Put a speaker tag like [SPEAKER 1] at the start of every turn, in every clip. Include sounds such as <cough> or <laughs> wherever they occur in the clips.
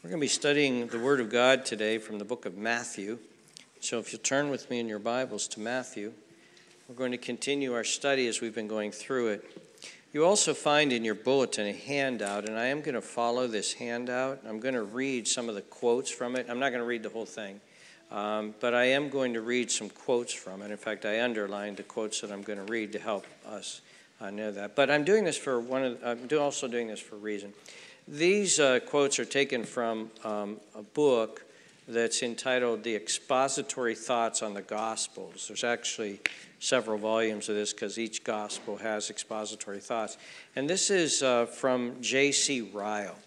[SPEAKER 1] We're going to be studying the Word of God today from the book of Matthew. So if you'll turn with me in your Bibles to Matthew, we're going to continue our study as we've been going through it. You also find in your bulletin a handout, and I am going to follow this handout. I'm going to read some of the quotes from it. I'm not going to read the whole thing, um, but I am going to read some quotes from it. In fact, I underlined the quotes that I'm going to read to help us uh, know that. But I'm doing this for one of. I'm also doing this for a reason. These uh, quotes are taken from um, a book that's entitled The Expository Thoughts on the Gospels. There's actually several volumes of this because each gospel has expository thoughts. And this is uh, from J.C. Ryle.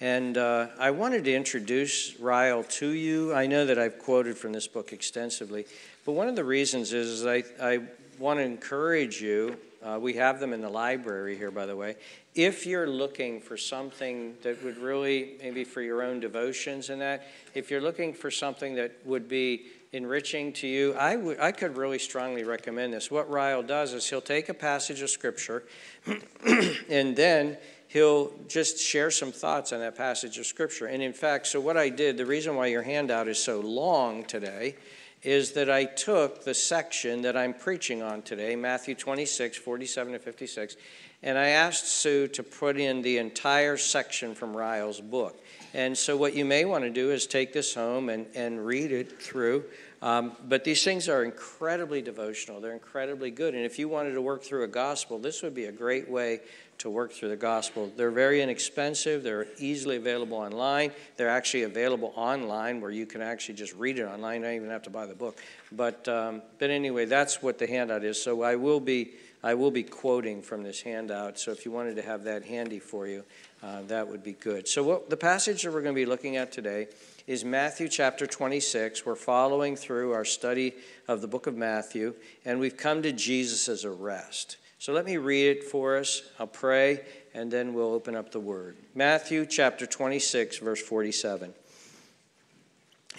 [SPEAKER 1] And uh, I wanted to introduce Ryle to you. I know that I've quoted from this book extensively, but one of the reasons is, is I, I want to encourage you. Uh, we have them in the library here, by the way if you're looking for something that would really, maybe for your own devotions and that, if you're looking for something that would be enriching to you, I, I could really strongly recommend this. What Ryle does is he'll take a passage of Scripture <clears throat> and then he'll just share some thoughts on that passage of Scripture. And in fact, so what I did, the reason why your handout is so long today is that I took the section that I'm preaching on today, Matthew 26, 47 to 56, and I asked Sue to put in the entire section from Ryle's book. And so, what you may want to do is take this home and, and read it through. Um, but these things are incredibly devotional, they're incredibly good. And if you wanted to work through a gospel, this would be a great way to work through the gospel. They're very inexpensive, they're easily available online. They're actually available online where you can actually just read it online, you don't even have to buy the book. But, um, but anyway, that's what the handout is. So, I will be I will be quoting from this handout, so if you wanted to have that handy for you, uh, that would be good. So, what, the passage that we're going to be looking at today is Matthew chapter 26. We're following through our study of the book of Matthew, and we've come to Jesus' arrest. So, let me read it for us. I'll pray, and then we'll open up the word. Matthew chapter 26, verse 47.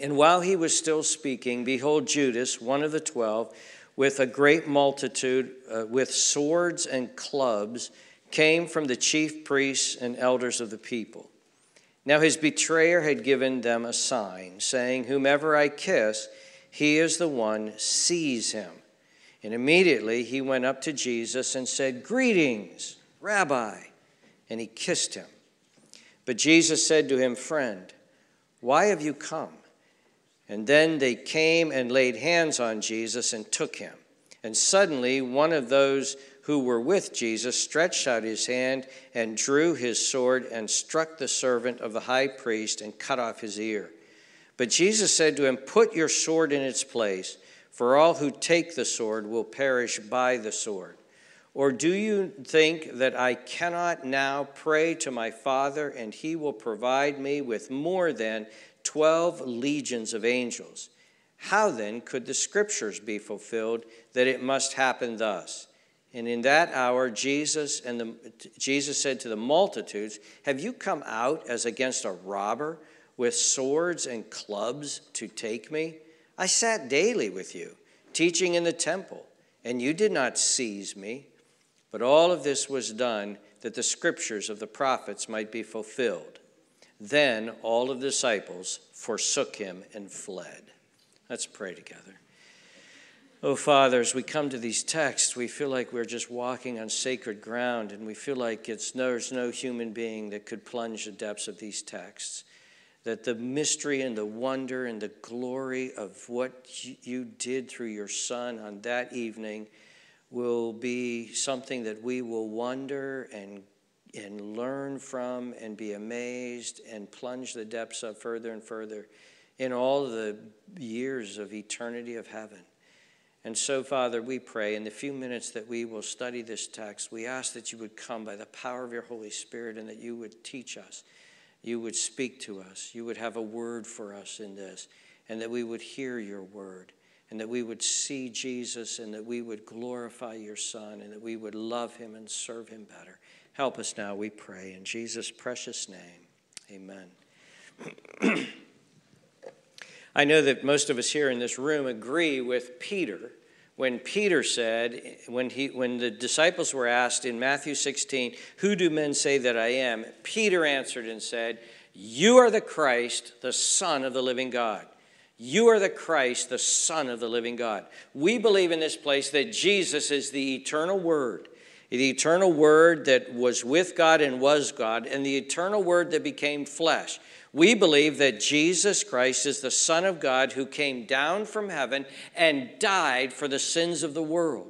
[SPEAKER 1] And while he was still speaking, behold, Judas, one of the twelve, with a great multitude, uh, with swords and clubs, came from the chief priests and elders of the people. Now his betrayer had given them a sign, saying, Whomever I kiss, he is the one, seize him. And immediately he went up to Jesus and said, Greetings, Rabbi. And he kissed him. But Jesus said to him, Friend, why have you come? And then they came and laid hands on Jesus and took him. And suddenly, one of those who were with Jesus stretched out his hand and drew his sword and struck the servant of the high priest and cut off his ear. But Jesus said to him, Put your sword in its place, for all who take the sword will perish by the sword. Or do you think that I cannot now pray to my Father, and he will provide me with more than 12 legions of angels. How then could the scriptures be fulfilled that it must happen thus? And in that hour, Jesus, and the, Jesus said to the multitudes, Have you come out as against a robber with swords and clubs to take me? I sat daily with you, teaching in the temple, and you did not seize me. But all of this was done that the scriptures of the prophets might be fulfilled. Then all of the disciples forsook him and fled. Let's pray together. Oh, Father, as we come to these texts, we feel like we're just walking on sacred ground, and we feel like it's, there's no human being that could plunge the depths of these texts. That the mystery and the wonder and the glory of what you did through your Son on that evening will be something that we will wonder and and learn from and be amazed and plunge the depths of further and further in all the years of eternity of heaven. And so, Father, we pray in the few minutes that we will study this text, we ask that you would come by the power of your Holy Spirit and that you would teach us, you would speak to us, you would have a word for us in this, and that we would hear your word, and that we would see Jesus, and that we would glorify your Son, and that we would love him and serve him better. Help us now, we pray. In Jesus' precious name, amen. <clears throat> I know that most of us here in this room agree with Peter when Peter said, when, he, when the disciples were asked in Matthew 16, Who do men say that I am? Peter answered and said, You are the Christ, the Son of the living God. You are the Christ, the Son of the living God. We believe in this place that Jesus is the eternal Word, the eternal Word that was with God and was God, and the eternal Word that became flesh. We believe that Jesus Christ is the Son of God who came down from heaven and died for the sins of the world.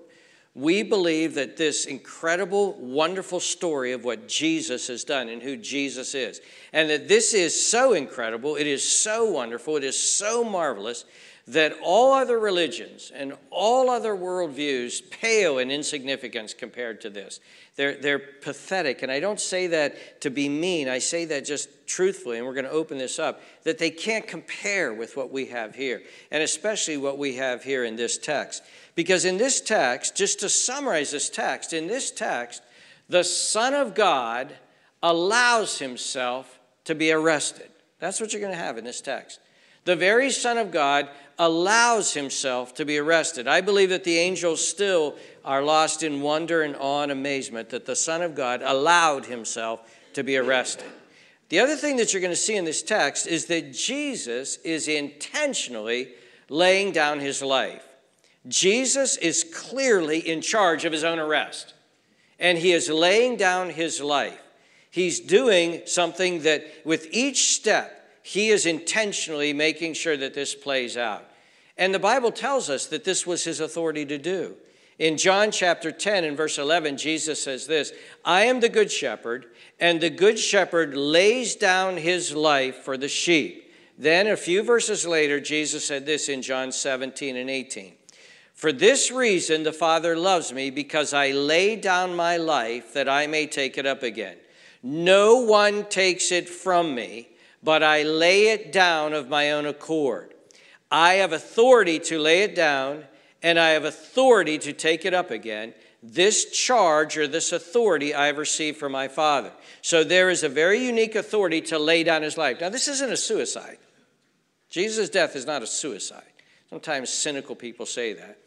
[SPEAKER 1] We believe that this incredible, wonderful story of what Jesus has done and who Jesus is, and that this is so incredible, it is so wonderful, it is so marvelous that all other religions and all other worldviews pale in insignificance compared to this. They're, they're pathetic, and I don't say that to be mean, I say that just truthfully, and we're going to open this up, that they can't compare with what we have here, and especially what we have here in this text. Because in this text, just to summarize this text, in this text, the Son of God allows himself to be arrested. That's what you're going to have in this text. The very Son of God allows himself to be arrested. I believe that the angels still are lost in wonder and awe and amazement that the Son of God allowed himself to be arrested. The other thing that you're going to see in this text is that Jesus is intentionally laying down his life. Jesus is clearly in charge of his own arrest, and he is laying down his life. He's doing something that, with each step, he is intentionally making sure that this plays out. And the Bible tells us that this was his authority to do. In John chapter 10 and verse 11, Jesus says this I am the good shepherd, and the good shepherd lays down his life for the sheep. Then, a few verses later, Jesus said this in John 17 and 18 for this reason, the Father loves me, because I lay down my life that I may take it up again. No one takes it from me, but I lay it down of my own accord. I have authority to lay it down, and I have authority to take it up again. This charge or this authority I have received from my Father. So there is a very unique authority to lay down his life. Now, this isn't a suicide. Jesus' death is not a suicide. Sometimes cynical people say that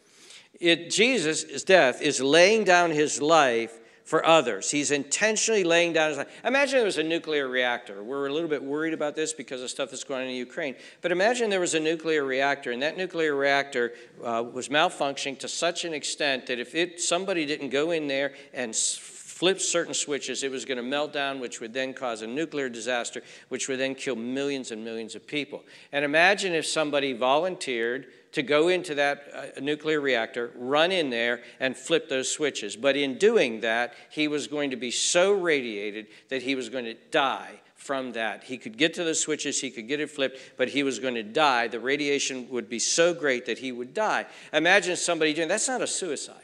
[SPEAKER 1] it, Jesus' death is laying down his life for others. He's intentionally laying down his life. Imagine there was a nuclear reactor. We're a little bit worried about this because of stuff that's going on in Ukraine. But imagine there was a nuclear reactor, and that nuclear reactor uh, was malfunctioning to such an extent that if it, somebody didn't go in there and flip certain switches, it was going to melt down, which would then cause a nuclear disaster, which would then kill millions and millions of people. And imagine if somebody volunteered to go into that uh, nuclear reactor, run in there, and flip those switches. But in doing that, he was going to be so radiated that he was going to die from that. He could get to the switches, he could get it flipped, but he was going to die. The radiation would be so great that he would die. Imagine somebody doing that's not a suicide.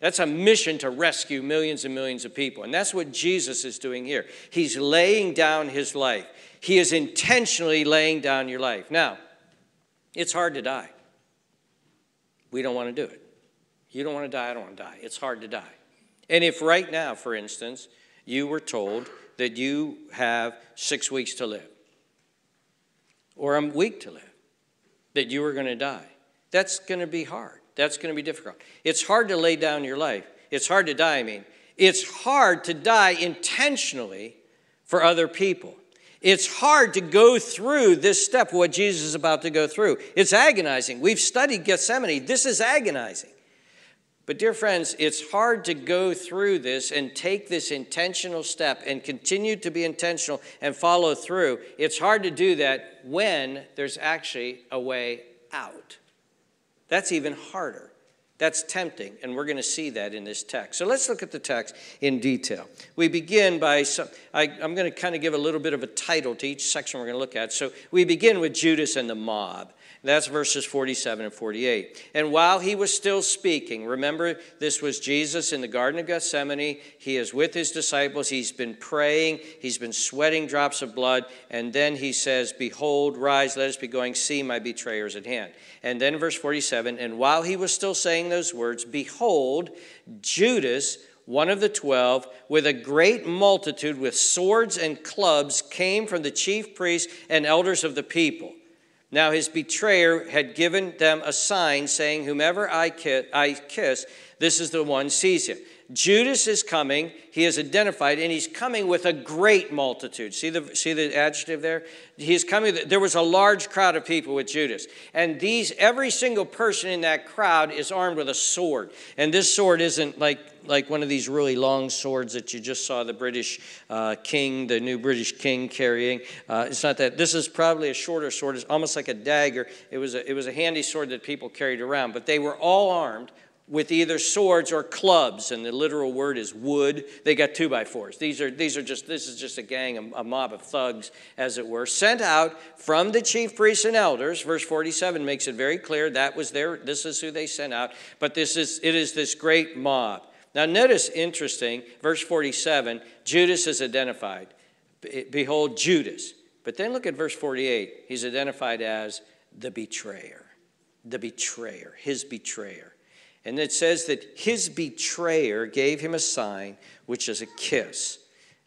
[SPEAKER 1] That's a mission to rescue millions and millions of people. And that's what Jesus is doing here. He's laying down his life. He is intentionally laying down your life. Now, it's hard to die. We don't want to do it. You don't want to die, I don't want to die. It's hard to die. And if right now, for instance, you were told that you have six weeks to live, or a week to live, that you were going to die, that's going to be hard. That's going to be difficult. It's hard to lay down your life. It's hard to die, I mean. It's hard to die intentionally for other people. It's hard to go through this step, what Jesus is about to go through. It's agonizing. We've studied Gethsemane. This is agonizing. But, dear friends, it's hard to go through this and take this intentional step and continue to be intentional and follow through. It's hard to do that when there's actually a way out. That's even harder. That's tempting, and we're going to see that in this text. So let's look at the text in detail. We begin by, some, I, am going to kind of give a little bit of a title to each section we're going to look at. So we begin with Judas and the mob. That's verses 47 and 48. And while he was still speaking, remember this was Jesus in the Garden of Gethsemane. He is with his disciples. He's been praying. He's been sweating drops of blood. And then he says, Behold, rise, let us be going. See, my betrayers at hand. And then verse 47 And while he was still saying those words, behold, Judas, one of the twelve, with a great multitude with swords and clubs, came from the chief priests and elders of the people. Now his betrayer had given them a sign saying, Whomever I kiss, I kiss this is the one, seize him. Judas is coming. He is identified, and he's coming with a great multitude. See the, see the adjective there? He's coming. There was a large crowd of people with Judas. And these, every single person in that crowd is armed with a sword. And this sword isn't like, like one of these really long swords that you just saw the British uh, king, the new British king carrying. Uh, it's not that. This is probably a shorter sword. It's almost like a dagger. It was a, it was a handy sword that people carried around. But they were all armed with either swords or clubs, and the literal word is wood. They got two by fours. These are these are just this is just a gang, a, mob of thugs, as it were, sent out from the chief priests and elders. Verse 47 makes it very clear that was their this is who they sent out. But this is it is this great mob. Now notice interesting, verse 47, Judas is identified. Behold, Judas. But then look at verse 48. He's identified as the betrayer. The betrayer, his betrayer. And it says that his betrayer gave him a sign, which is a kiss.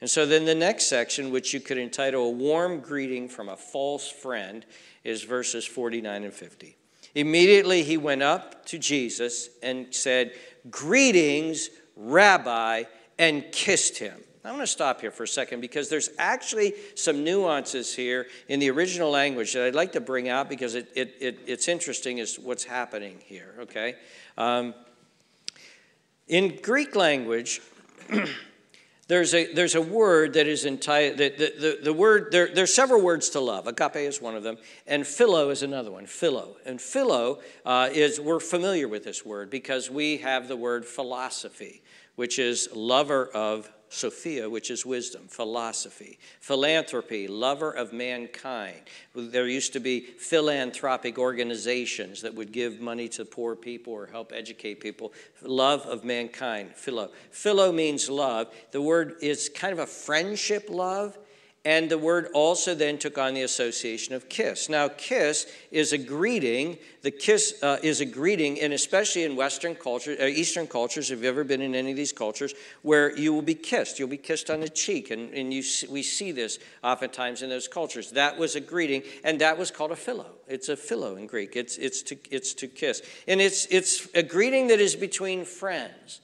[SPEAKER 1] And so then the next section, which you could entitle A Warm Greeting from a False Friend, is verses 49 and 50. Immediately he went up to Jesus and said, Greetings, Rabbi, and kissed him. I'm going to stop here for a second because there's actually some nuances here in the original language that I'd like to bring out because it, it, it it's interesting as what's happening here, okay? Um, in Greek language, <clears throat> there's a, there's a word that is entitled, the, the, the, the, word, there, there's several words to love. Agape is one of them, and philo is another one, philo. And philo uh, is, we're familiar with this word because we have the word philosophy, which is lover of Sophia, which is wisdom, philosophy, philanthropy, lover of mankind. There used to be philanthropic organizations that would give money to poor people or help educate people. Love of mankind, philo. Philo means love. The word is kind of a friendship love. And the word also then took on the association of kiss. Now, kiss is a greeting. The kiss uh, is a greeting, and especially in Western culture, uh, Eastern cultures, if you've ever been in any of these cultures, where you will be kissed. You'll be kissed on the cheek, and, and you, we see this oftentimes in those cultures. That was a greeting, and that was called a philo. It's a philo in Greek. It's, it's, to, it's to kiss. And it's, it's a greeting that is between friends.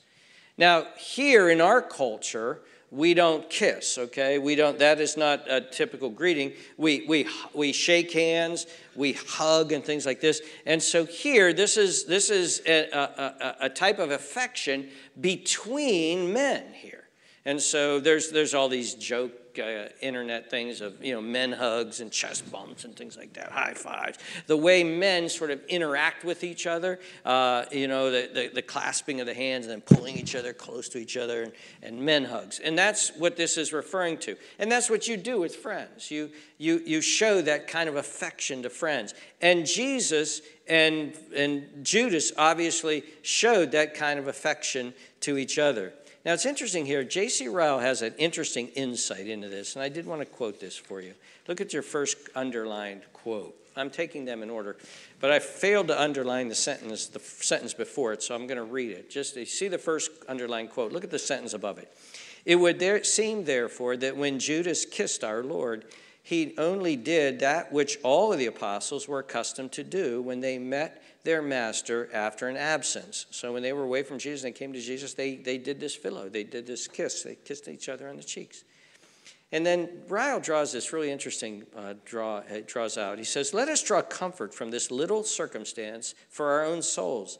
[SPEAKER 1] Now, here in our culture, we don't kiss, okay? We don't, that is not a typical greeting. We, we, we shake hands, we hug and things like this. And so here, this is, this is a, a, a type of affection between men here. And so there's, there's all these joke uh, internet things of you know men hugs and chest bumps and things like that, high fives. The way men sort of interact with each other, uh, you know, the, the, the, clasping of the hands and then pulling each other close to each other, and, and men hugs. And that's what this is referring to. And that's what you do with friends. You you you show that kind of affection to friends. And Jesus and and Judas obviously showed that kind of affection to each other. Now, it's interesting here. J.C. Ryle has an interesting insight into this, and I did want to quote this for you. Look at your first underlined quote. I'm taking them in order, but I failed to underline the sentence, the sentence before it, so I'm going to read it. Just see the first underlined quote. Look at the sentence above it. It would there, seem, therefore, that when Judas kissed our Lord, he only did that which all of the apostles were accustomed to do when they met their master after an absence. So when they were away from Jesus and they came to Jesus, they, they did this philo, they did this kiss, they kissed each other on the cheeks. And then Ryle draws this really interesting uh, draw, uh, draws out. He says, Let us draw comfort from this little circumstance for our own souls.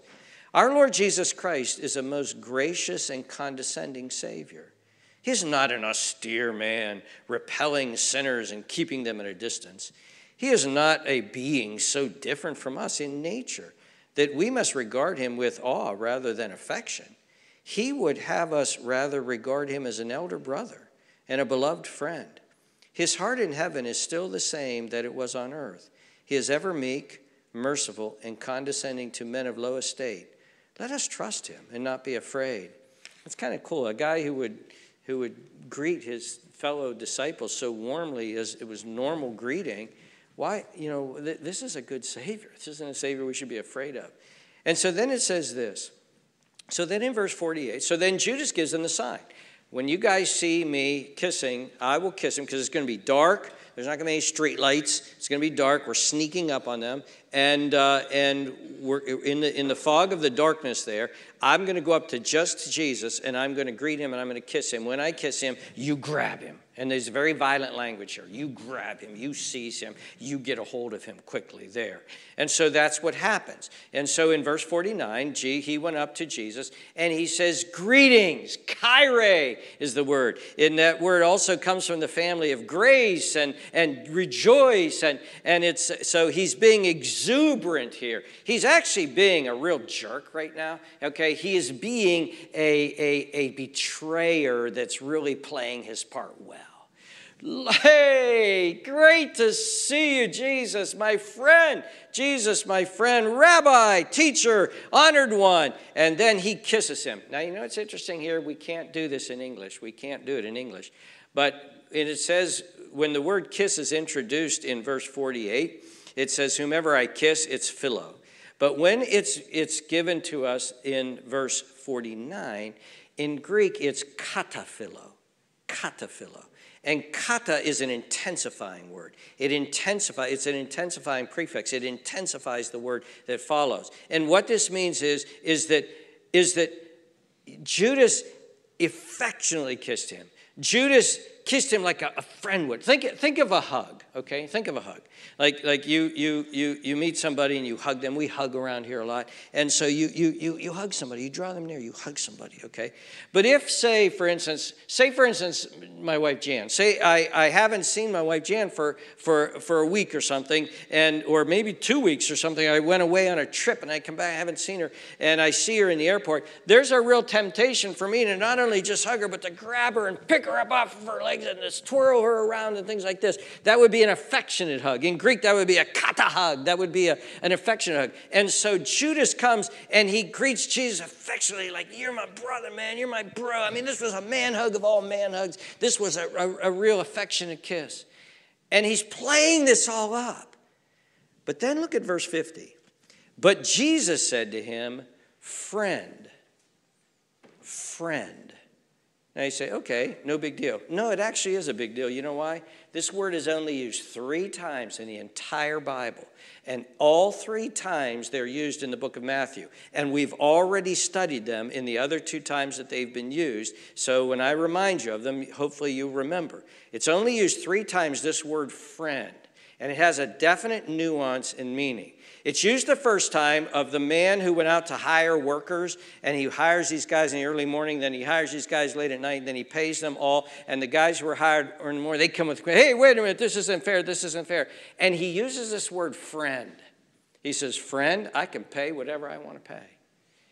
[SPEAKER 1] Our Lord Jesus Christ is a most gracious and condescending Savior. He's not an austere man, repelling sinners and keeping them at a distance. He is not a being so different from us in nature that we must regard him with awe rather than affection. He would have us rather regard him as an elder brother and a beloved friend. His heart in heaven is still the same that it was on earth. He is ever meek, merciful, and condescending to men of low estate. Let us trust him and not be afraid. It's kind of cool. A guy who would, who would greet his fellow disciples so warmly as it was normal greeting why, you know, th- this is a good Savior. This isn't a Savior we should be afraid of. And so then it says this. So then in verse 48, so then Judas gives them the sign. When you guys see me kissing, I will kiss him because it's going to be dark. There's not going to be any street lights. It's going to be dark. We're sneaking up on them, and uh, and we're in the in the fog of the darkness. There, I'm going to go up to just Jesus, and I'm going to greet him, and I'm going to kiss him. When I kiss him, you grab him. And there's very violent language here. You grab him, you seize him, you get a hold of him quickly there. And so that's what happens. And so in verse 49, G, he went up to Jesus and he says, Greetings, Chaire is the word. And that word also comes from the family of grace and, and rejoice. And, and it's so he's being exuberant here. He's actually being a real jerk right now. Okay, he is being a, a, a betrayer that's really playing his part well. Hey, great to see you, Jesus, my friend. Jesus, my friend, rabbi, teacher, honored one. And then he kisses him. Now, you know what's interesting here? We can't do this in English. We can't do it in English. But it says, when the word kiss is introduced in verse 48, it says, Whomever I kiss, it's philo. But when it's, it's given to us in verse 49, in Greek, it's kataphilo. Kataphilo. And kata is an intensifying word. It intensifies, it's an intensifying prefix. It intensifies the word that follows. And what this means is, is that, is that Judas affectionately kissed him. Judas kissed him like a, a, friend would. Think, think of a hug, okay? Think of a hug. Like, like you, you, you, you meet somebody and you hug them. We hug around here a lot. And so you, you, you, you hug somebody, you draw them near, you hug somebody, okay? But if, say, for instance, say, for instance, my wife Jan, say I, I haven't seen my wife Jan for, for, for a week or something, and, or maybe two weeks or something. I went away on a trip and I come back, I haven't seen her, and I see her in the airport. There's a real temptation for me to not only just hug her, but to grab her and pick her up off of her legs and just twirl her around and things like this. That would be an affectionate hug. In Greek, that would be a kata hug. That would be a, an affectionate hug. And so Judas comes and he greets Jesus affectionately, like, You're my brother, man. You're my bro. I mean, this was a man hug of all man hugs. This was a, a, a real affectionate kiss. And he's playing this all up. But then look at verse 50. But Jesus said to him, Friend, friend. Now you say, okay, no big deal. No, it actually is a big deal. You know why? This word is only used three times in the entire Bible. And all three times they're used in the book of Matthew. And we've already studied them in the other two times that they've been used. So when I remind you of them, hopefully you remember. It's only used three times, this word friend. And it has a definite nuance and meaning. It's used the first time of the man who went out to hire workers, and he hires these guys in the early morning, then he hires these guys late at night, then he pays them all. And the guys who were hired in the morning, they come with, hey, wait a minute, this isn't fair, this isn't fair. And he uses this word friend. He says, friend, I can pay whatever I want to pay.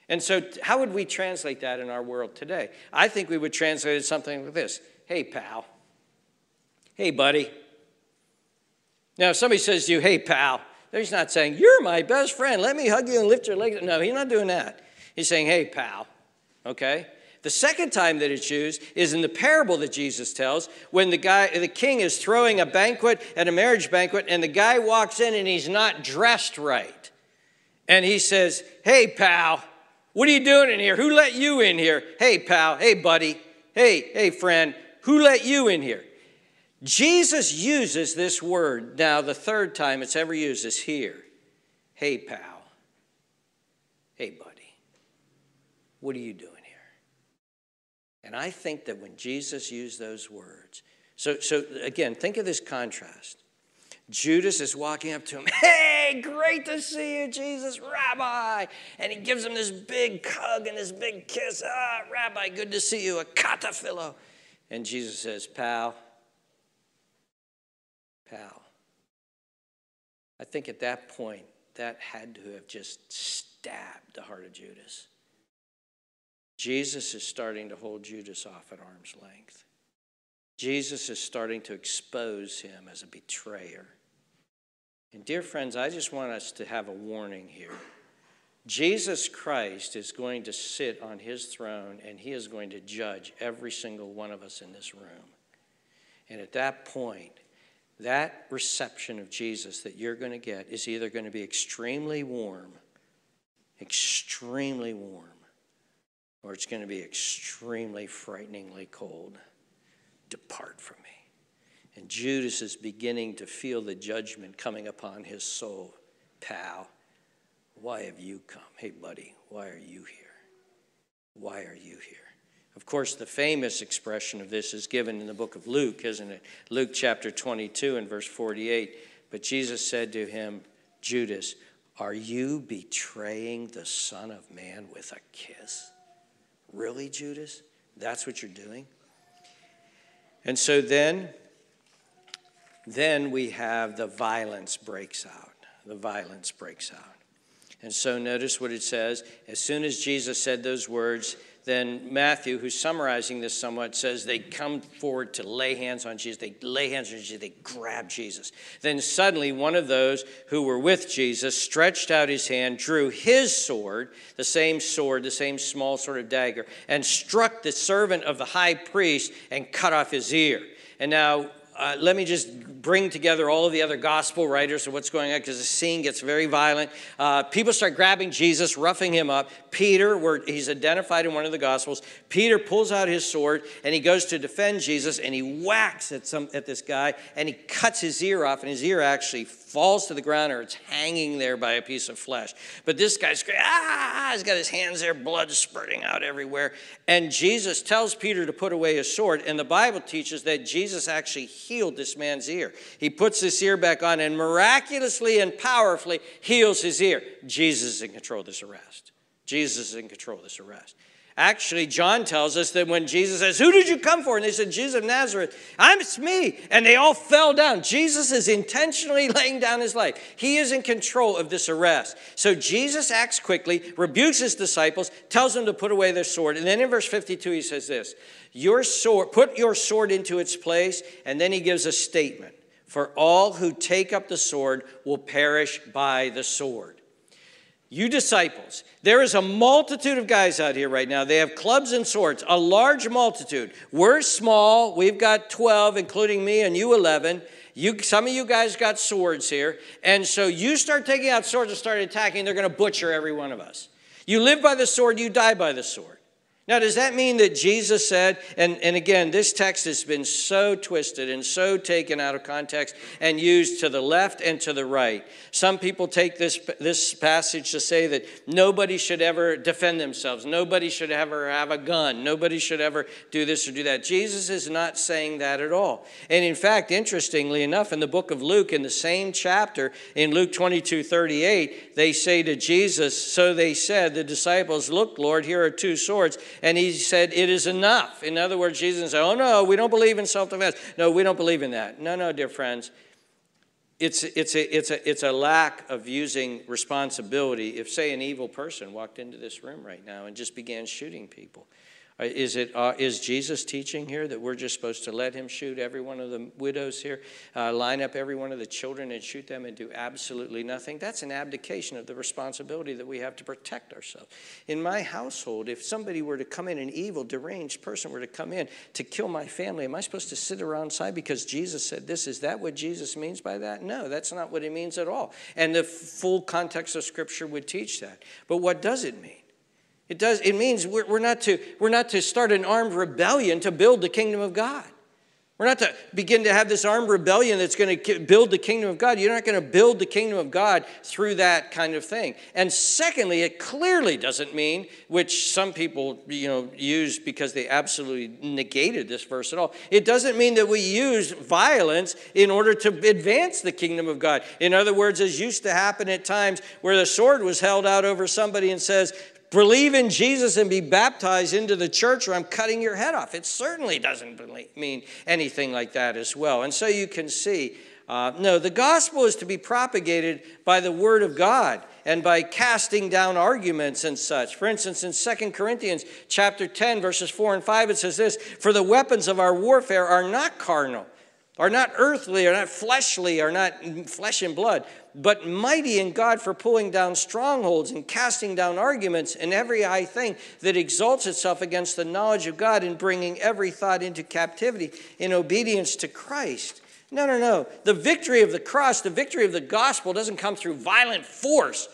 [SPEAKER 1] And so, how would we translate that in our world today? I think we would translate it something like this Hey, pal. Hey, buddy. Now, if somebody says to you, Hey, pal, He's not saying, You're my best friend. Let me hug you and lift your legs. No, he's not doing that. He's saying, Hey, pal. Okay? The second time that it's used is in the parable that Jesus tells when the guy, the king is throwing a banquet at a marriage banquet, and the guy walks in and he's not dressed right. And he says, Hey, pal, what are you doing in here? Who let you in here? Hey, pal, hey, buddy, hey, hey, friend, who let you in here? Jesus uses this word now, the third time it's ever used is here. Hey, pal. Hey, buddy. What are you doing here? And I think that when Jesus used those words, so, so again, think of this contrast. Judas is walking up to him. <laughs> Hey, great to see you, Jesus, Rabbi. And he gives him this big hug and this big kiss. Ah, Rabbi, good to see you, a kataphilo. And Jesus says, Pal, pal. I think at that point, that had to have just stabbed the heart of Judas. Jesus is starting to hold Judas off at arm's length. Jesus is starting to expose him as a betrayer. And, dear friends, I just want us to have a warning here. Jesus Christ is going to sit on his throne and he is going to judge every single one of us in this room. And at that point, that reception of Jesus that you're going to get is either going to be extremely warm, extremely warm, or it's going to be extremely frighteningly cold. Depart from me. And Judas is beginning to feel the judgment coming upon his soul. Pal, why have you come? Hey, buddy, why are you here? Why are you here? Of course, the famous expression of this is given in the book of Luke, isn't it? Luke chapter 22 and verse 48. But Jesus said to him, Judas, are you betraying the Son of Man with a kiss? Really, Judas? That's what you're doing? And so then, then we have the violence breaks out. The violence breaks out. And so notice what it says. As soon as Jesus said those words, then Matthew, who's summarizing this somewhat, says they come forward to lay hands on Jesus. They lay hands on Jesus. They grab Jesus. Then suddenly, one of those who were with Jesus stretched out his hand, drew his sword, the same sword, the same small sort of dagger, and struck the servant of the high priest and cut off his ear. And now uh, let me just bring together all of the other gospel writers of what's going on because the scene gets very violent. Uh, people start grabbing Jesus, roughing him up. Peter, where he's identified in one of the gospels, Peter pulls out his sword and he goes to defend Jesus and he whacks at some at this guy and he cuts his ear off and his ear actually falls to the ground or it's hanging there by a piece of flesh. But this guy's ah, he's got his hands there, blood spurting out everywhere. And Jesus tells Peter to put away his sword. And the Bible teaches that Jesus actually healed this man's ear. He puts this ear back on and miraculously and powerfully heals his ear. Jesus is in control of this arrest. Jesus is in control of this arrest. Actually, John tells us that when Jesus says, Who did you come for? And they said, Jesus of Nazareth. I'm it's me. And they all fell down. Jesus is intentionally laying down his life. He is in control of this arrest. So Jesus acts quickly, rebukes his disciples, tells them to put away their sword. And then in verse 52, he says this Your sword, put your sword into its place. And then he gives a statement. For all who take up the sword will perish by the sword. You disciples, there is a multitude of guys out here right now. They have clubs and swords, a large multitude. We're small. We've got 12, including me, and you 11. You, some of you guys got swords here. And so you start taking out swords and start attacking, they're going to butcher every one of us. You live by the sword, you die by the sword. Now, does that mean that Jesus said, and, and again, this text has been so twisted and so taken out of context and used to the left and to the right. Some people take this, this passage to say that nobody should ever defend themselves, nobody should ever have a gun, nobody should ever do this or do that. Jesus is not saying that at all. And in fact, interestingly enough, in the book of Luke, in the same chapter, in Luke 22 38, they say to Jesus, So they said, the disciples, Look, Lord, here are two swords and he said, It is enough. In other words, Jesus said, Oh, no, we don't believe in self defense. No, we don't believe in that. No, no, dear friends. It's, it's, a, it's, a, it's a lack of using responsibility. If, say, an evil person walked into this room right now and just began shooting people, is, it, uh, is Jesus teaching here that we're just supposed to let him shoot every one of the widows here, uh, line up every one of the children and shoot them and do absolutely nothing? That's an abdication of the responsibility that we have to protect ourselves. In my household, if somebody were to come in, an evil, deranged person were to come in to kill my family, am I supposed to sit around side because Jesus said this? Is that what Jesus means by that? No, that's not what he means at all. And the full context of Scripture would teach that. But what does it mean? It does. It means we're, we're, not to, we're not to start an armed rebellion to build the kingdom of God. We're not to begin to have this armed rebellion that's going to build the kingdom of God. You're not going to build the kingdom of God through that kind of thing. And secondly, it clearly doesn't mean, which some people you know use because they absolutely negated this verse at all. It doesn't mean that we use violence in order to advance the kingdom of God. In other words, as used to happen at times where the sword was held out over somebody and says, believe in Jesus and be baptized into the church or I'm cutting your head off. It certainly doesn't mean anything like that as well. And so you can see, uh, no, the gospel is to be propagated by the word of God and by casting down arguments and such. For instance, in 2 Corinthians chapter 10, verses 4 and 5, it says this For the weapons of our warfare are not carnal, are not earthly, are not fleshly, are not flesh and blood, but mighty in God for pulling down strongholds and casting down arguments and every high thing that exalts itself against the knowledge of God and bringing every thought into captivity in obedience to Christ. No, no, no. The victory of the cross, the victory of the gospel doesn't come through violent force.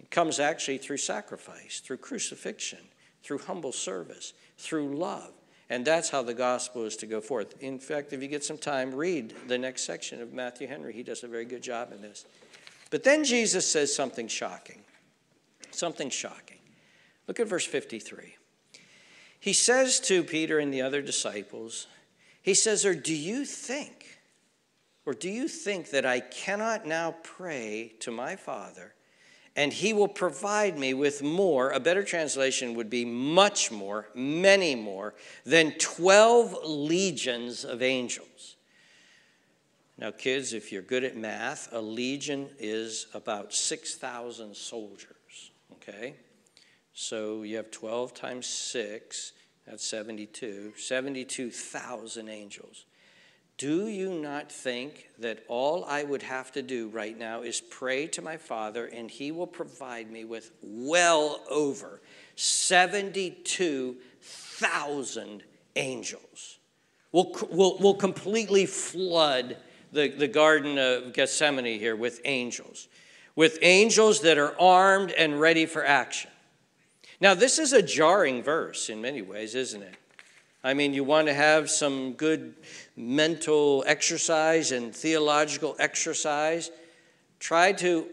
[SPEAKER 1] It comes actually through sacrifice, through crucifixion, through humble service, through love. And that's how the gospel is to go forth. In fact, if you get some time, read the next section of Matthew Henry. He does a very good job in this. But then Jesus says something shocking. Something shocking. Look at verse 53. He says to Peter and the other disciples, He says, Or do you think, or do you think that I cannot now pray to my Father? And he will provide me with more. A better translation would be much more, many more, than 12 legions of angels. Now, kids, if you're good at math, a legion is about 6,000 soldiers, okay? So you have 12 times 6, that's 72, 72,000 angels. Do you not think that all I would have to do right now is pray to my Father and He will provide me with well over 72,000 angels? We'll, we'll, we'll completely flood the, the Garden of Gethsemane here with angels, with angels that are armed and ready for action. Now, this is a jarring verse in many ways, isn't it? I mean, you want to have some good mental exercise and theological exercise. Try to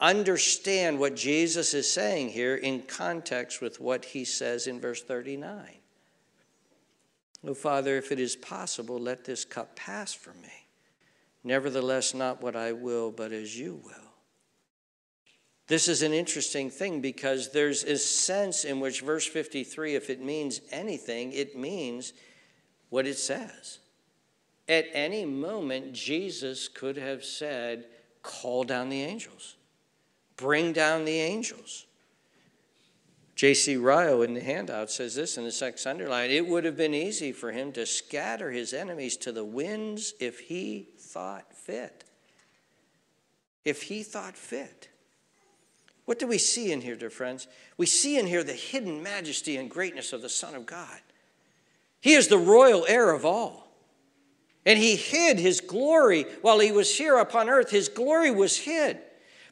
[SPEAKER 1] understand what Jesus is saying here in context with what he says in verse 39. Oh, Father, if it is possible, let this cup pass from me. Nevertheless, not what I will, but as you will. This is an interesting thing because there's a sense in which verse 53, if it means anything, it means what it says. At any moment, Jesus could have said, Call down the angels, bring down the angels. J.C. Ryle in the handout says this in the sex underline it would have been easy for him to scatter his enemies to the winds if he thought fit. If he thought fit. What do we see in here, dear friends? We see in here the hidden majesty and greatness of the Son of God. He is the royal heir of all. And he hid his glory while he was here upon earth. His glory was hid.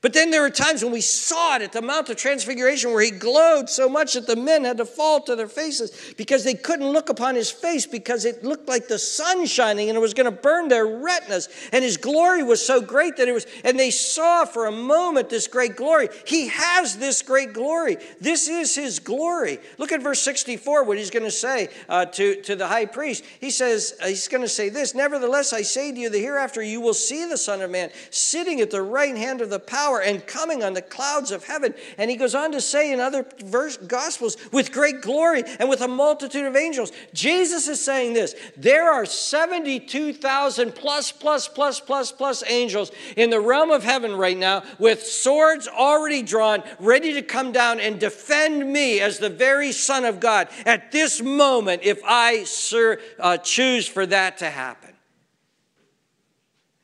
[SPEAKER 1] But then there were times when we saw it at the Mount of Transfiguration where he glowed so much that the men had to fall to their faces because they couldn't look upon his face because it looked like the sun shining and it was going to burn their retinas. And his glory was so great that it was, and they saw for a moment this great glory. He has this great glory. This is his glory. Look at verse 64, what he's going to say uh, to, to the high priest. He says, uh, he's going to say this Nevertheless, I say to you, the hereafter you will see the Son of Man sitting at the right hand of the power power and coming on the clouds of heaven. And he goes on to say in other verse, gospels, with great glory and with a multitude of angels. Jesus is saying this there are 72,000 plus, plus, plus, plus, plus angels in the realm of heaven right now with swords already drawn, ready to come down and defend me as the very Son of God at this moment if I sir, uh, choose for that to happen.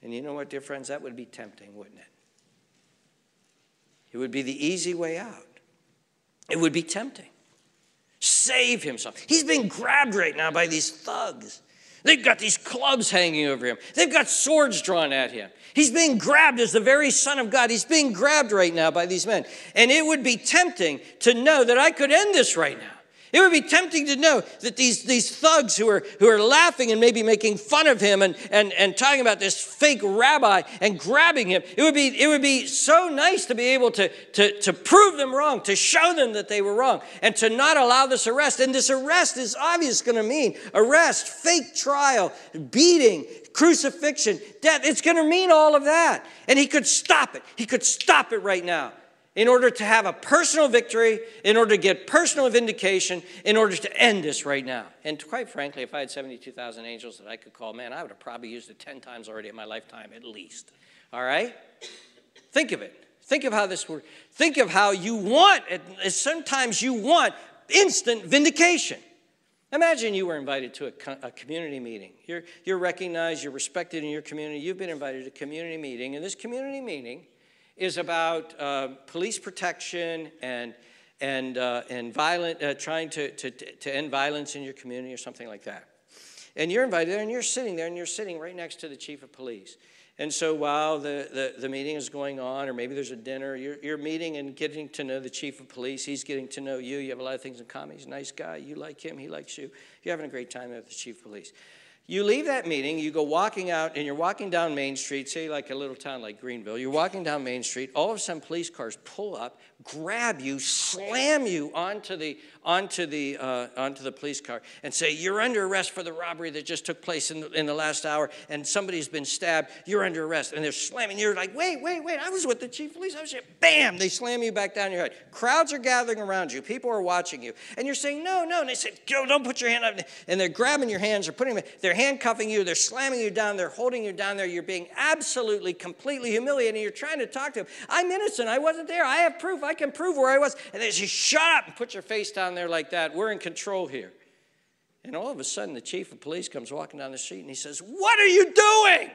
[SPEAKER 1] And you know what, dear friends? That would be tempting, wouldn't it? It would be the easy way out. It would be tempting. Save himself. He's being grabbed right now by these thugs. They've got these clubs hanging over him. They've got swords drawn at him. He's being grabbed as the very Son of God. He's being grabbed right now by these men. And it would be tempting to know that I could end this right now. It would be tempting to know that these, these thugs who are, who are laughing and maybe making fun of him and, and, and talking about this fake rabbi and grabbing him, it would be, it would be so nice to be able to, to, to prove them wrong, to show them that they were wrong, and to not allow this arrest. And this arrest is obviously going to mean arrest, fake trial, beating, crucifixion, death. It's going to mean all of that. And he could stop it. He could stop it right now in order to have a personal victory, in order to get personal vindication, in order to end this right now. And quite frankly, if I had 72,000 angels that I could call, man, I would have probably used it 10 times already in my lifetime at least. All right? Think of it. Think of how this works. Think of how you want, sometimes you want instant vindication. Imagine you were invited to a, community meeting. You're, you're recognized, you're respected in your community. You've been invited to a community meeting. And this community meeting is about uh, police protection and, and, uh, and violent, uh, trying to, to, to end violence in your community or something like that. And you're invited there and you're sitting there and you're sitting right next to the chief of police. And so while the, the, the, meeting is going on, or maybe there's a dinner, you're, you're meeting and getting to know the chief of police. He's getting to know you. You have a lot of things in common. He's a nice guy. You like him. He likes you. You're having a great time with the chief of police. You leave that meeting, you go walking out, and you're walking down Main Street, say like a little town like Greenville. You're walking down Main Street, all of a sudden police cars pull up, grab you, slam you onto the, onto the, uh, onto the police car, and say, You're under arrest for the robbery that just took place in the, in the last hour, and somebody's been stabbed. You're under arrest. And they're slamming. You're like, Wait, wait, wait. I was with the chief police. I was here. Bam! They slam you back down your head. Crowds are gathering around you. People are watching you. And you're saying, No, no. And they said, Go, don't put your hand up. And they're grabbing your hands. They're putting them, they're handcuffing you. They're slamming you down. They're holding you down there. You're being absolutely, completely humiliated. And you're trying to talk to them. I'm innocent. I wasn't there. I have proof. I can prove where I was. And they say, shut up and put your face down there like that. We're in control here. And all of a sudden, the chief of police comes walking down the street and he says, What are you doing?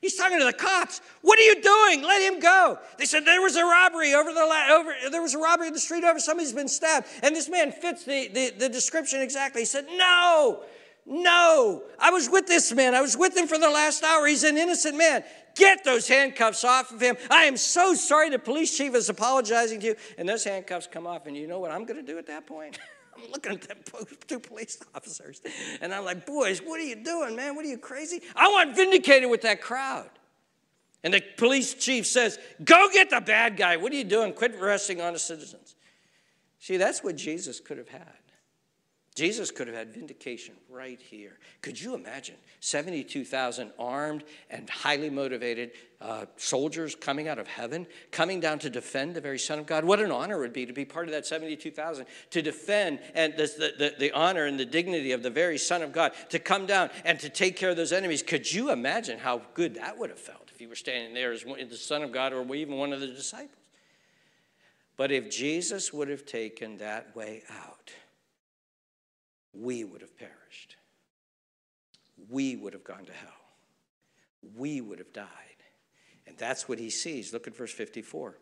[SPEAKER 1] He's talking to the cops. What are you doing? Let him go. They said there was a robbery over the la- over. There was a robbery in the street over. Somebody's been stabbed, and this man fits the, the, the description exactly. He said, "No, no, I was with this man. I was with him for the last hour. He's an innocent man. Get those handcuffs off of him. I am so sorry the police chief is apologizing to you. And those handcuffs come off, and you know what I'm going to do at that point? <laughs> I'm looking at them two police <laughs> officers, and I'm like, boys, what are you doing, man? What are you crazy? I want vindicated with that crowd. And the police chief says, Go get the bad guy. What are you doing? Quit arresting honest citizens. See, that's what Jesus could have had. Jesus could have had vindication right here. Could you imagine 72,000 armed and highly motivated uh, soldiers coming out of heaven, coming down to defend the very Son of God? What an honor it would be to be part of that 72,000, to defend and the, the, the honor and the dignity of the very Son of God, to come down and to take care of those enemies. Could you imagine how good that would have felt if you were standing there as the Son of God or even one of the disciples? But if Jesus would have taken that way out, we would have perished. We would have gone to hell. We would have died. And that's what he sees. Look at verse 54.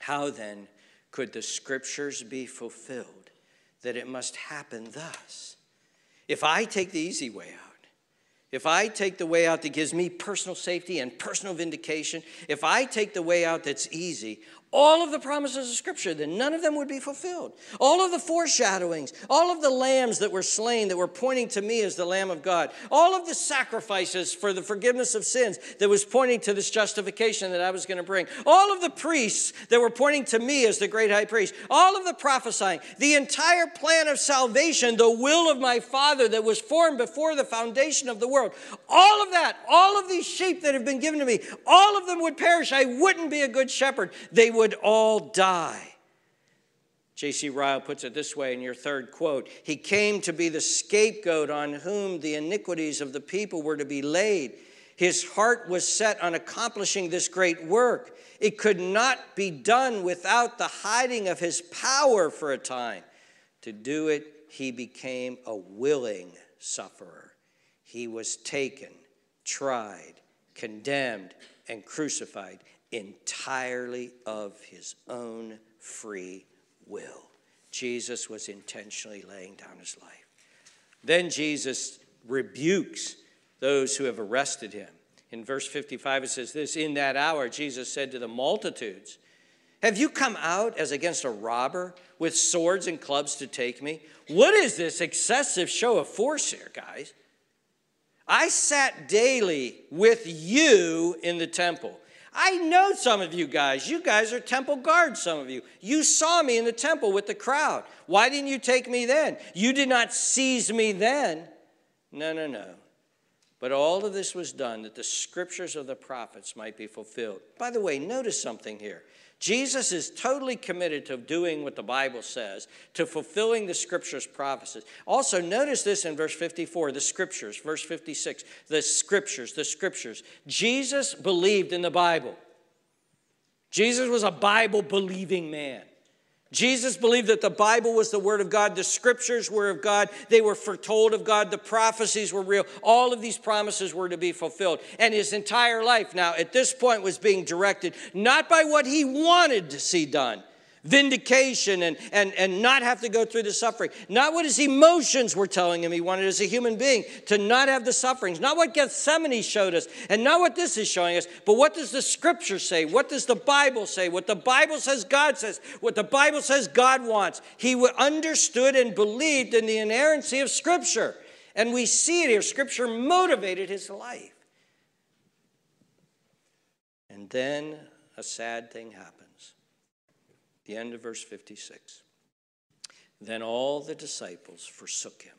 [SPEAKER 1] How then could the scriptures be fulfilled that it must happen thus? If I take the easy way out, if I take the way out that gives me personal safety and personal vindication, if I take the way out that's easy, all of the promises of Scripture, then none of them would be fulfilled. All of the foreshadowings, all of the lambs that were slain that were pointing to me as the Lamb of God, all of the sacrifices for the forgiveness of sins that was pointing to this justification that I was going to bring, all of the priests that were pointing to me as the great high priest, all of the prophesying, the entire plan of salvation, the will of my Father that was formed before the foundation of the world, all of that, all of these sheep that have been given to me, all of them would perish. I wouldn't be a good shepherd. They would all die. J.C. Ryle puts it this way in your third quote He came to be the scapegoat on whom the iniquities of the people were to be laid. His heart was set on accomplishing this great work. It could not be done without the hiding of his power for a time. To do it, he became a willing sufferer. He was taken, tried, condemned, and crucified entirely of his own free will. Jesus was intentionally laying down his life. Then Jesus rebukes those who have arrested him. In verse 55, it says this In that hour, Jesus said to the multitudes, Have you come out as against a robber with swords and clubs to take me? What is this excessive show of force here, guys? I sat daily with you in the temple I know some of you guys. You guys are temple guards, some of you. You saw me in the temple with the crowd. Why didn't you take me then? You did not seize me then. No, no, no. But all of this was done that the scriptures of the prophets might be fulfilled. By the way, notice something here. Jesus is totally committed to doing what the Bible says, to fulfilling the scriptures' prophecies. Also, notice this in verse 54 the scriptures, verse 56, the scriptures, the scriptures. Jesus believed in the Bible. Jesus was a Bible believing man. Jesus believed that the Bible was the Word of God, the Scriptures were of God, they were foretold of God, the prophecies were real. All of these promises were to be fulfilled. And his entire life now, at this point, was being directed not by what he wanted to see done, vindication and, and, and not have to go through the suffering. Not what his emotions were telling him he wanted as a human being, to not have the sufferings. Not what Gethsemane showed us, and not what this is showing us, but what does the scripture say? What does the Bible say? What the Bible says God says, what the Bible says God wants. He understood and believed in the inerrancy of scripture. And we see it here. Scripture motivated his life. And then a sad thing happened the end of verse 56. Then all the disciples forsook him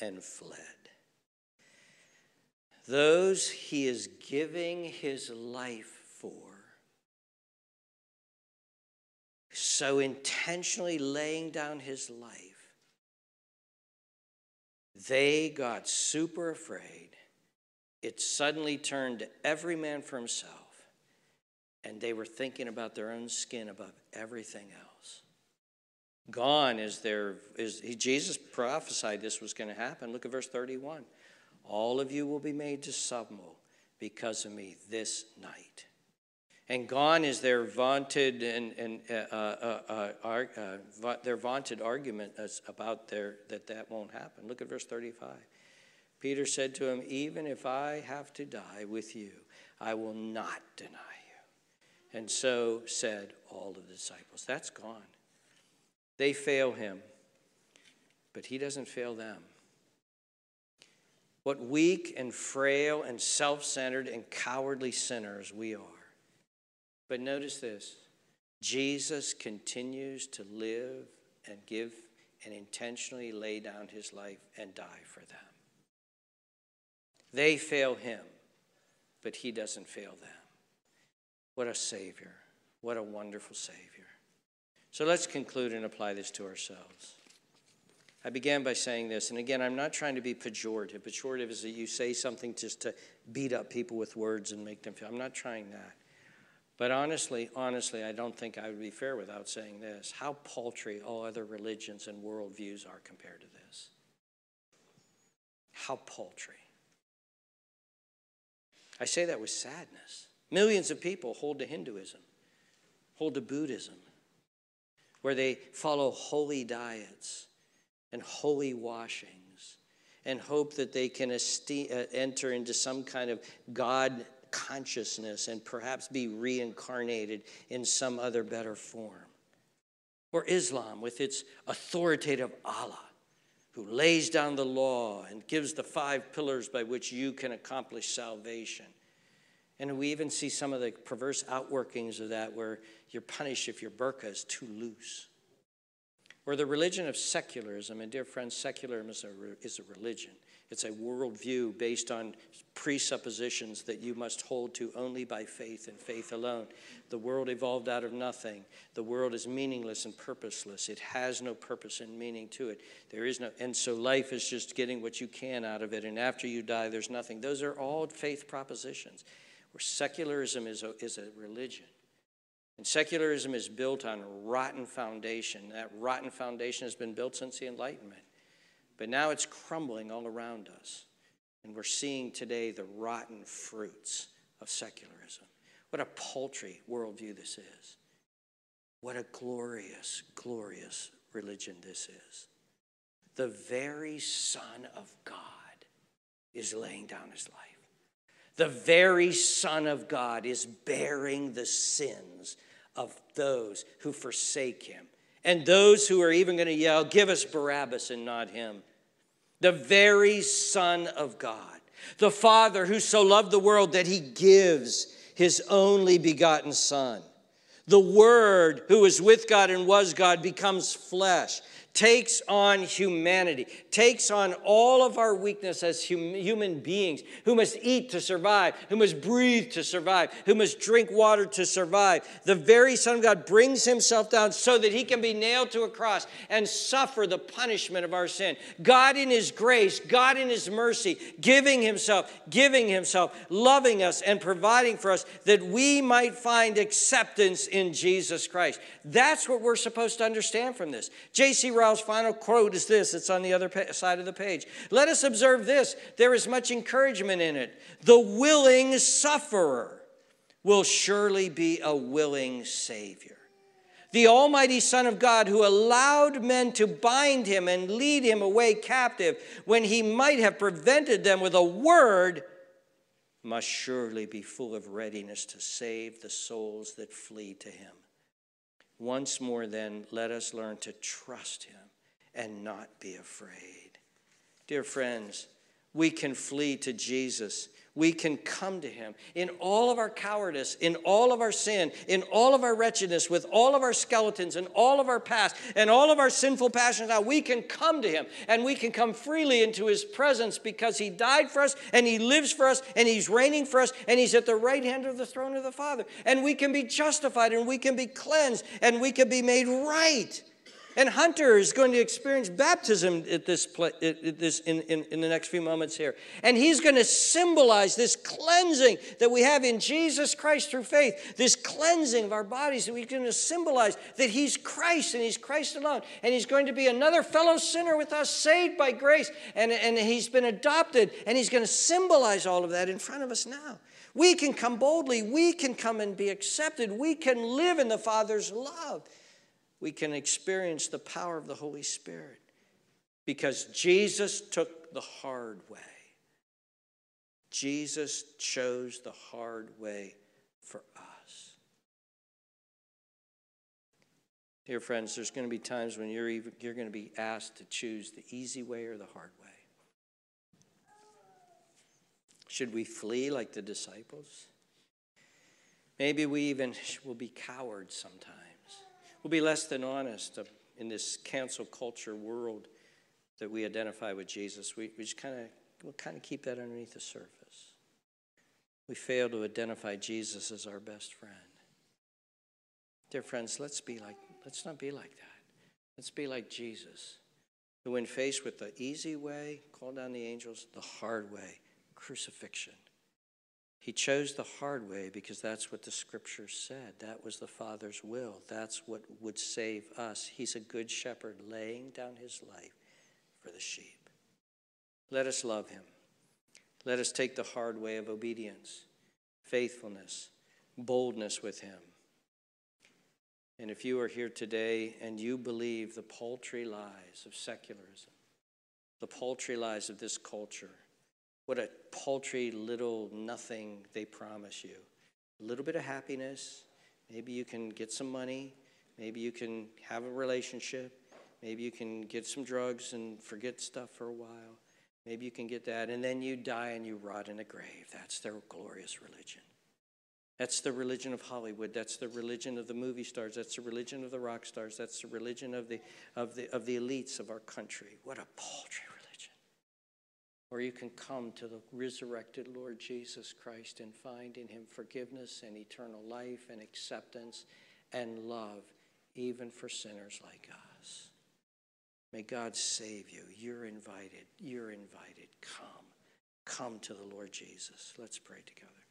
[SPEAKER 1] and fled. Those he is giving his life for, so intentionally laying down his life, they got super afraid. It suddenly turned every man for himself and they were thinking about their own skin above everything else. Gone is their is Jesus prophesied this was going to happen. Look at verse 31. All of you will be made to stumble because of me this night. And gone is their vaunted and, and uh, uh, uh, uh, uh their vaunted argument about their that that won't happen. Look at verse 35. Peter said to him, "Even if I have to die with you, I will not deny." And so said all of the disciples. That's gone. They fail him, but he doesn't fail them. What weak and frail and self centered and cowardly sinners we are. But notice this Jesus continues to live and give and intentionally lay down his life and die for them. They fail him, but he doesn't fail them. What a Savior. What a wonderful Savior. So let's conclude and apply this to ourselves. I began by saying this, and again, I'm not trying to be pejorative. Pejorative is that you say something just to beat up people with words and make them feel. I'm not trying that. But honestly, honestly, I don't think I would be fair without saying this. How paltry all other religions and worldviews are compared to this. How paltry. I say that with sadness. Millions of people hold to Hinduism, hold to Buddhism, where they follow holy diets and holy washings and hope that they can uh, enter into some kind of God consciousness and perhaps be reincarnated in some other better form. Or Islam with its authoritative Allah, who lays down the law and gives the five pillars by which you can accomplish salvation. And we even see some of the perverse outworkings of that where you're punished if your burqa is too loose. Or the religion of secularism, and dear friends, secularism is a, is a religion. It's a worldview based on presuppositions that you must hold to only by faith and faith alone. The world evolved out of nothing. The world is meaningless and purposeless. It has no purpose and meaning to it. There is no, and so life is just getting what you can out of it. And after you die, there's nothing. Those are all faith propositions where secularism is a, is a religion. And secularism is built on a rotten foundation. That rotten foundation has been built since the Enlightenment. But now it's crumbling all around us. And we're seeing today the rotten fruits of secularism. What a paltry worldview this is. What a glorious, glorious religion this is. The very Son of God is laying down his life the very Son of God is bearing the sins of those who forsake him and those who are even going to yell, Give us Barabbas and not him. The very Son of God, the Father who so loved the world that he gives his only begotten Son. The Word who is with God and was God becomes flesh takes on humanity, takes on all of our weakness as hum- human beings who must eat to survive, who must breathe to survive, who must drink water to survive. The very Son of God brings himself down so that he can be nailed to a cross and suffer the punishment of our sin. God in his grace, God in his mercy, giving himself, giving himself, loving us, and providing for us that we might find acceptance in Jesus Christ. That's what we're supposed to understand from this. J.C. Ryle's final quote is this it's on the other side of the page. Let us observe this there is much encouragement in it. The willing sufferer will surely be a willing Savior. the Almighty Son of God, who allowed men to bind him and lead him away captive when he might have prevented them with a word, must surely be full of readiness to save the souls that flee to him. Once more, then, let us learn to trust him and not be afraid. Dear friends, we can flee to Jesus we can come to him in all of our cowardice, in all of our sin, in all of our wretchedness, with all of our skeletons and all of our past and all of our sinful passions. Now we can come to him and we can come freely into his presence because he died for us and he lives for us and he's reigning for us and he's at the right hand of the throne of the Father. And we can be justified and we can be cleansed and we can be made right. And Hunter is going to experience baptism at this, at this in, in, in the next few moments here. And he's going to symbolize this cleansing that we have in Jesus Christ through faith, this cleansing of our bodies. And we're going to symbolize that he's Christ and he's Christ alone. And he's going to be another fellow sinner with us, saved by grace. And, and he's been adopted. And he's going to symbolize all of that in front of us now. We can come boldly. We can come and be accepted. We can live in the Father's love we can experience the power of the Holy Spirit because Jesus took the hard way. Jesus chose the hard way for us. Dear friends, there's going to be times when you're, even, you're going to be asked to choose the easy way or the hard way. Should we flee like the disciples? Maybe we even will be cowards sometimes. We'll be less than honest uh, in this cancel culture world that we identify with Jesus. We, we just kind of we'll kind of keep that underneath the surface. We fail to identify Jesus as our best friend. Dear friends, let's be like let's not be like that. Let's be like Jesus, who when faced with the easy way, called down the angels, the hard way, crucifixion. He chose the hard way because that's what the scriptures said. That was the Father's will. That's what would save us. He's a good shepherd laying down his life for the sheep. Let us love him. Let us take the hard way of obedience, faithfulness, boldness with him. And if you are here today and you believe the paltry lies of secularism, the paltry lies of this culture, what a paltry little nothing they promise you. A little bit of happiness. Maybe you can get some money. Maybe you can have a relationship. Maybe you can get some drugs and forget stuff for a while. Maybe you can get that. And then you die and you rot in a grave. That's their glorious religion. That's the religion of Hollywood. That's the religion of the movie stars. That's the religion of the rock stars. That's the religion of the, of the, of the elites of our country. What a paltry or you can come to the resurrected Lord Jesus Christ and find in him forgiveness and eternal life and acceptance and love, even for sinners like us. May God save you. You're invited. You're invited. Come. Come to the Lord Jesus. Let's pray together.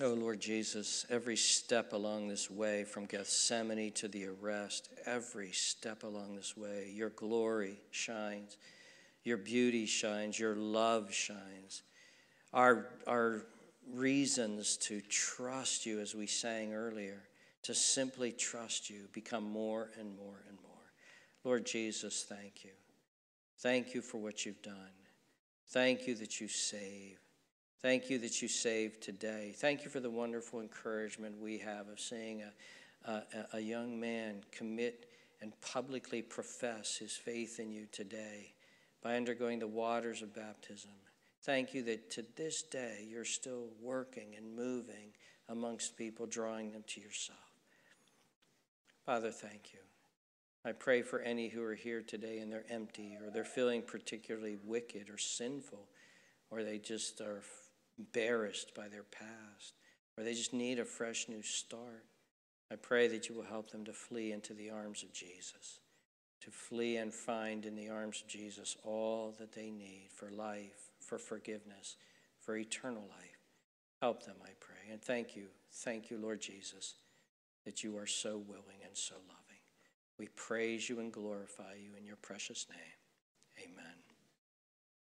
[SPEAKER 1] Oh, Lord Jesus, every step along this way from Gethsemane to the arrest, every step along this way, your glory shines, your beauty shines, your love shines. Our, our reasons to trust you, as we sang earlier, to simply trust you, become more and more and more. Lord Jesus, thank you. Thank you for what you've done. Thank you that you save. Thank you that you saved today. Thank you for the wonderful encouragement we have of seeing a, a, a young man commit and publicly profess his faith in you today by undergoing the waters of baptism. Thank you that to this day you're still working and moving amongst people, drawing them to yourself. Father, thank you. I pray for any who are here today and they're empty or they're feeling particularly wicked or sinful or they just are embarrassed by their past, or they just need a fresh new start. I pray that you will help them to flee into the arms of Jesus, to flee and find in the arms of Jesus all that they need for life, for forgiveness, for eternal life. Help them, I pray. And thank you, thank you, Lord Jesus, that you are so willing and so loving. We praise you and glorify you in your precious name. Amen.